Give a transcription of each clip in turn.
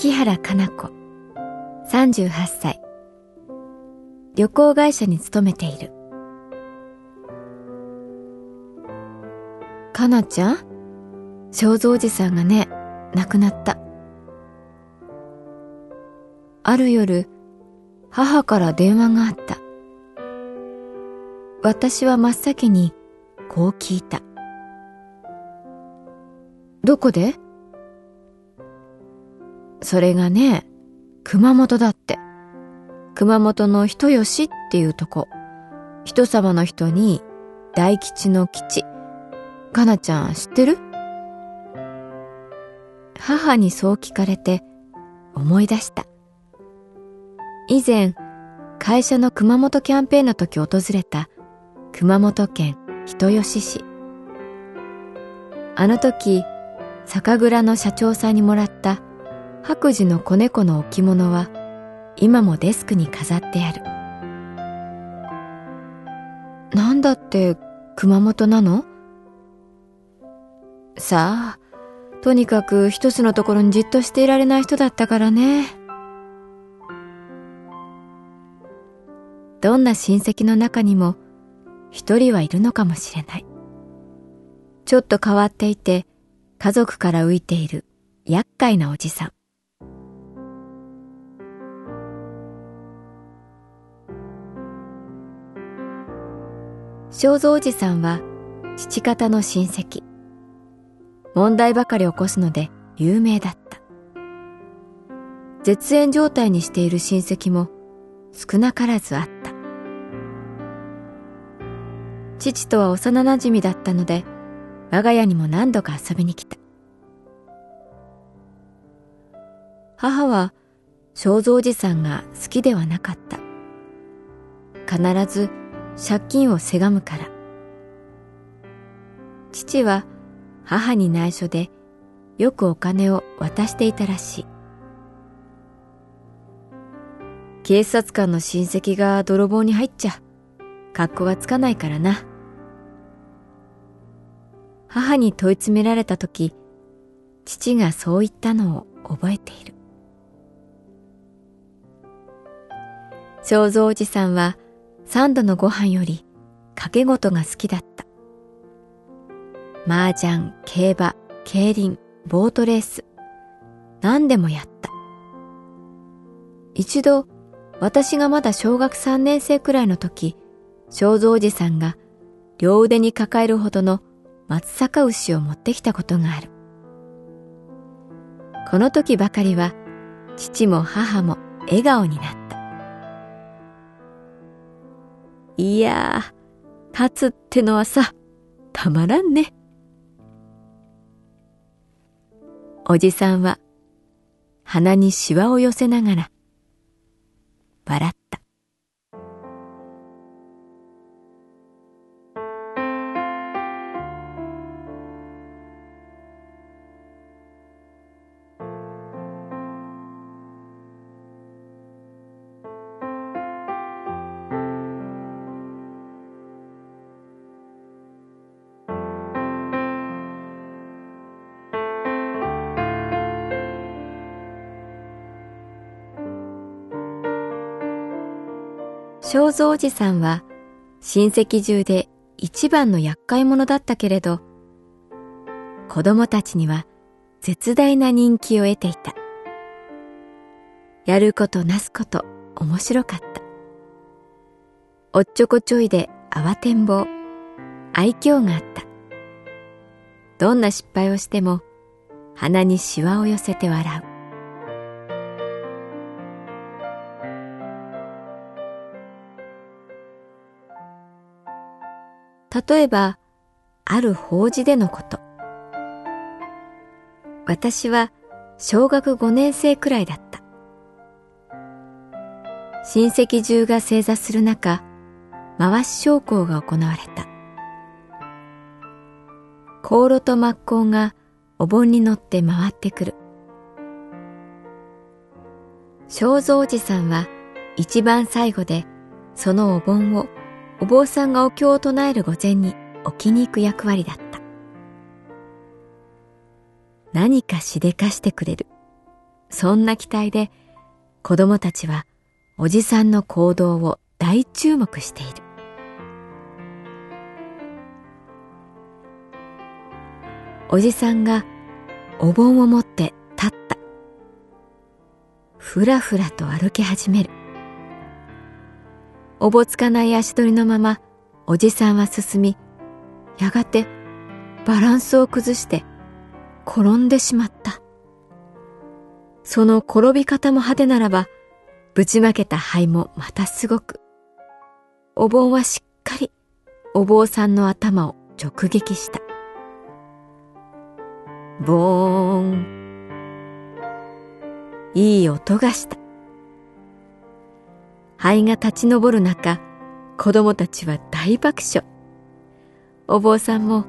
月原かな子。38歳。旅行会社に勤めている。かなちゃん？正蔵寺さんがね亡くなった。ある夜母から電話があった。私は真っ先にこう聞いた。どこで？それがね、熊本だって。熊本の人吉っていうとこ。人様の人に、大吉の吉。かなちゃん知ってる？母にそう聞かれて思い出した。以前、会社の熊本キャンペーンの時訪れた熊本県人吉市。あの時、酒蔵の社長さんにもらった白磁の子猫の置物は今もデスクに飾ってある。なんだって熊本なの？さあとにかく一つのところにじっとしていられない人だったからね。どんな親戚の中にも一人はいるのかもしれない。ちょっと変わっていて家族から浮いている厄介なおじさん。正蔵おじさんは父方の親戚。問題ばかり起こすので有名だった。絶縁状態にしている親戚も少なからずあった。父とは幼馴染だったので、我が家にも何度か遊びに来た。母は正蔵おじさんが好きではなかった。必ず借金をせがむから。父は母に内緒でよくお金を渡していたらしい。警察官の親戚が泥棒に入っちゃ、格好がつかないからな。母に問い詰められた時、父がそう言ったのを覚えている。正蔵おじさんは三度のご飯より掛け事が好きだった。麻雀、競馬、競輪、ボートレース、何でもやった。一度、私がまだ小学三年生くらいの時、正蔵おじさんが両腕に抱えるほどの松阪牛を持ってきたことがある。この時ばかりは、父も母も笑顔になった。いやー、立つってのはさ、たまらんね。おじさんは鼻にしわを寄せながら笑っ正蔵おじさんは親戚中で一番の厄介者だったけれど、子供たちには絶大な人気を得ていた。やることなすこと面白かった。おっちょこちょいで慌てんぼう、愛嬌があった。どんな失敗をしても鼻にシワを寄せて笑う。例えば、ある法事でのこと。私は小学5年生くらいだった。親戚中が正座する中、回し昇降が行われた。香炉と抹香がお盆に乗って回ってくる。正蔵寺さんは一番最後でそのお盆をお坊さんがお経を唱える御前に置きに行く役割だった。何かしでかしてくれる。そんな期待で子供たちはおじさんの行動を大注目している。おじさんがお盆を持って立った。ふらふらと歩き始める。おぼつかない足取りのままおじさんは進み、やがてバランスを崩して転んでしまった。その転び方も派手ならば、ぶちまけた灰もまたすごく。お盆はしっかりお坊さんの頭を直撃した。ボーン。いい音がした。灰が立ち上る中、子供たちは大爆笑。お坊さんも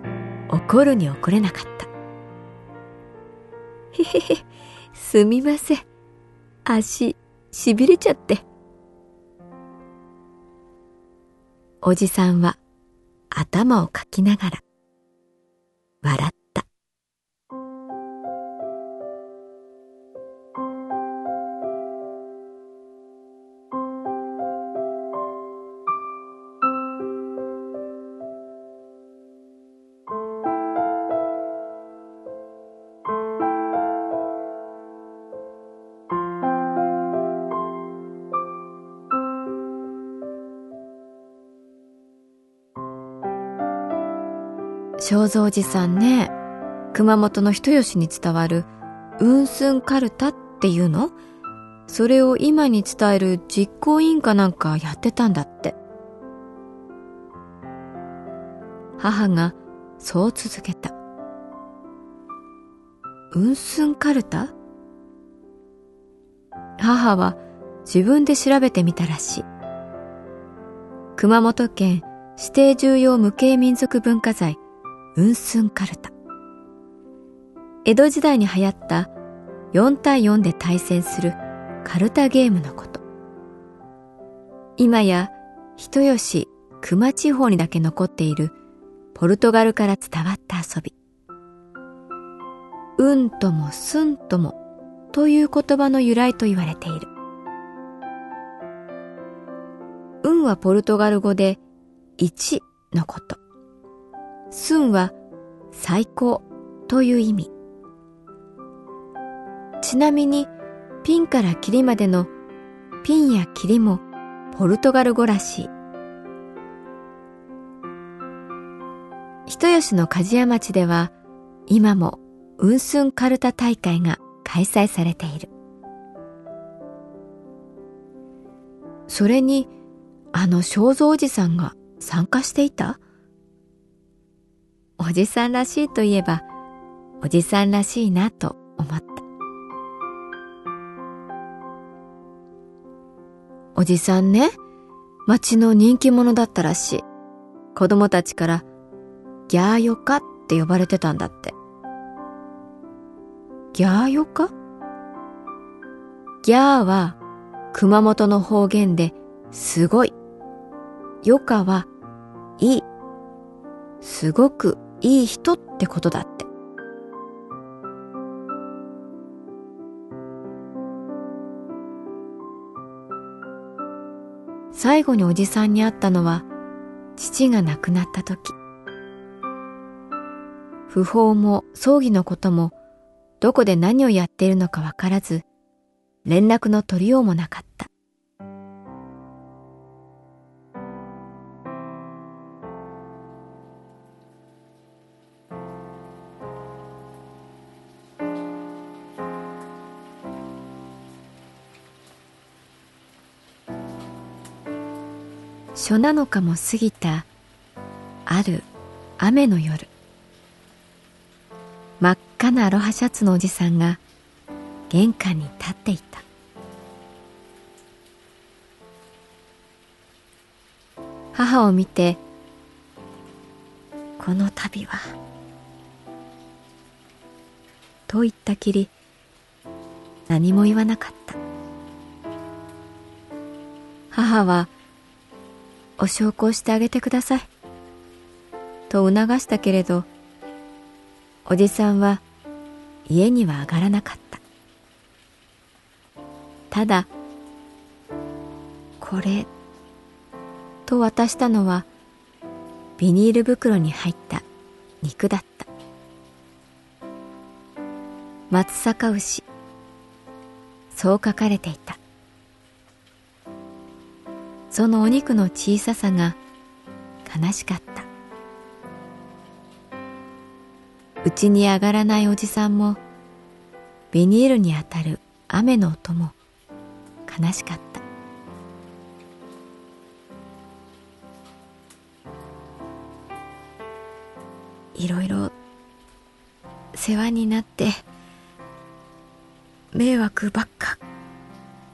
怒るに怒れなかった。へへへ、すみません。足、しびれちゃって。おじさんは頭をかきながら笑った。正蔵寺さんね、熊本の人吉に伝わる運寸カルタっていうの？それを今に伝える実行委員かなんかやってたんだって。母がそう続けた。運寸カルタ母は自分で調べてみたらしい。熊本県指定重要無形民族文化財ウンスンカルタ。江戸時代に流行った4対4で対戦するカルタゲームのこと。今や人吉熊地方にだけ残っているポルトガルから伝わった遊び。うんともすんともという言葉の由来と言われている。運はポルトガル語で1のこと。スンは最高という意味。ちなみにピンからキリまでのピンやキリもポルトガル語らしい。人吉の鍛冶屋町では今もウンスンカルタ大会が開催されている。それにあの正蔵おじさんが参加していた？おじさんらしいといえば、おじさんらしいなと思った。おじさんね、町の人気者だったらしい。子供たちからギャーヨカって呼ばれてたんだって。ギャーヨカ？ギャーは熊本の方言ですごい。ヨカはいい。すごくいい人ってことだって。最後におじさんに会ったのは父が亡くなった時訃報も葬儀のこともどこで何をやっているのかわからず連絡の取りようもなかった初七日も過ぎたある雨の夜。真っ赤なアロハシャツのおじさんが玄関に立っていた。母を見てこの度はと言ったきり何も言わなかった。母はお証拠してあげてください。と促したけれど、おじさんは家には上がらなかった。ただ、これ、と渡したのは、ビニール袋に入った肉だった。松阪牛、そう書かれていた。そのお肉の小ささが悲しかった。家に上がらないおじさんもビニールに当たる雨の音も悲しかった。いろいろ世話になって迷惑ばっか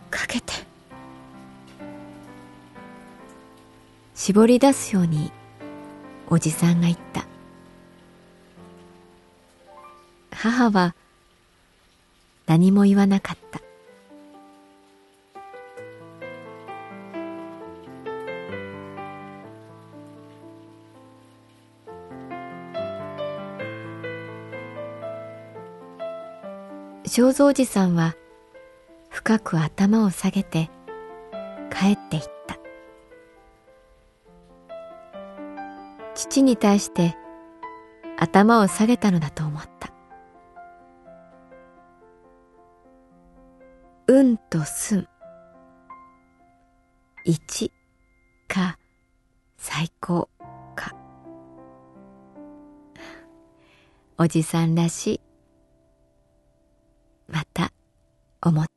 かけて絞り出すようにおじさんが言った。母は何も言わなかった。正蔵寺さんは深く頭を下げて帰っていった。父に対して頭を下げたのだと思った。運と寸。一か最高か。おじさんらしい。また思った。